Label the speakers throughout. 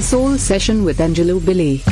Speaker 1: the
Speaker 2: Soul Session with Angelo Billy.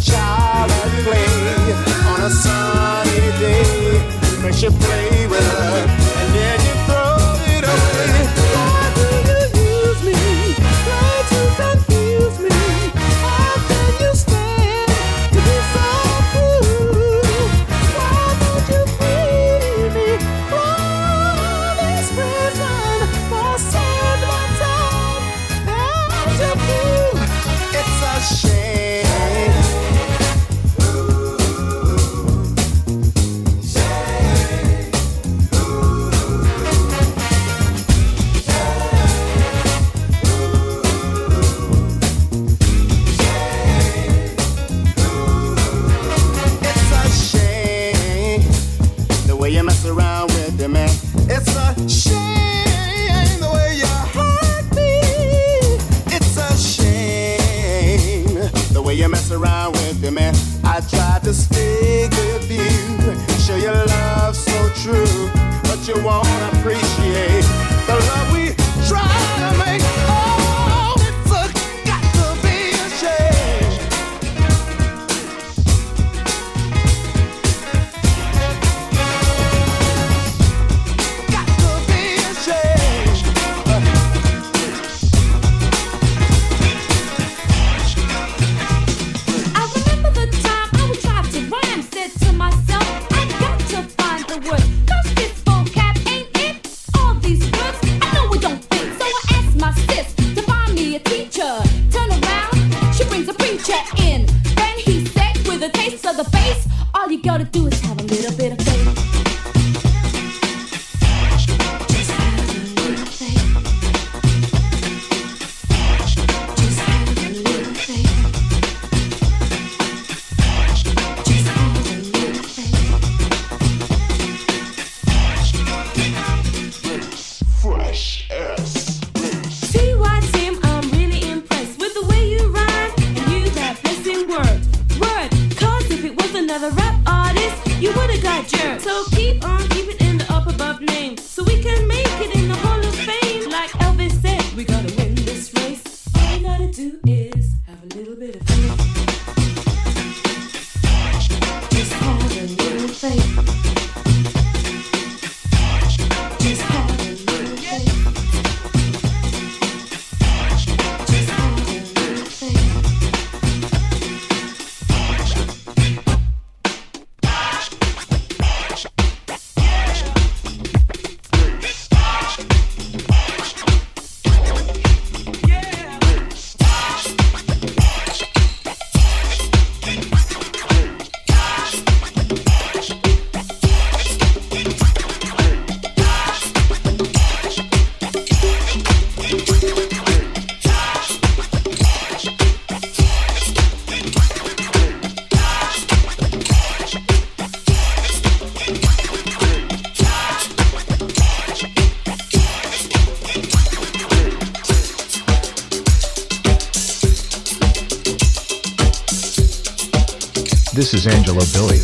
Speaker 3: Child
Speaker 4: Angelo Billy.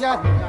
Speaker 5: Yeah,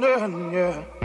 Speaker 5: Yeah.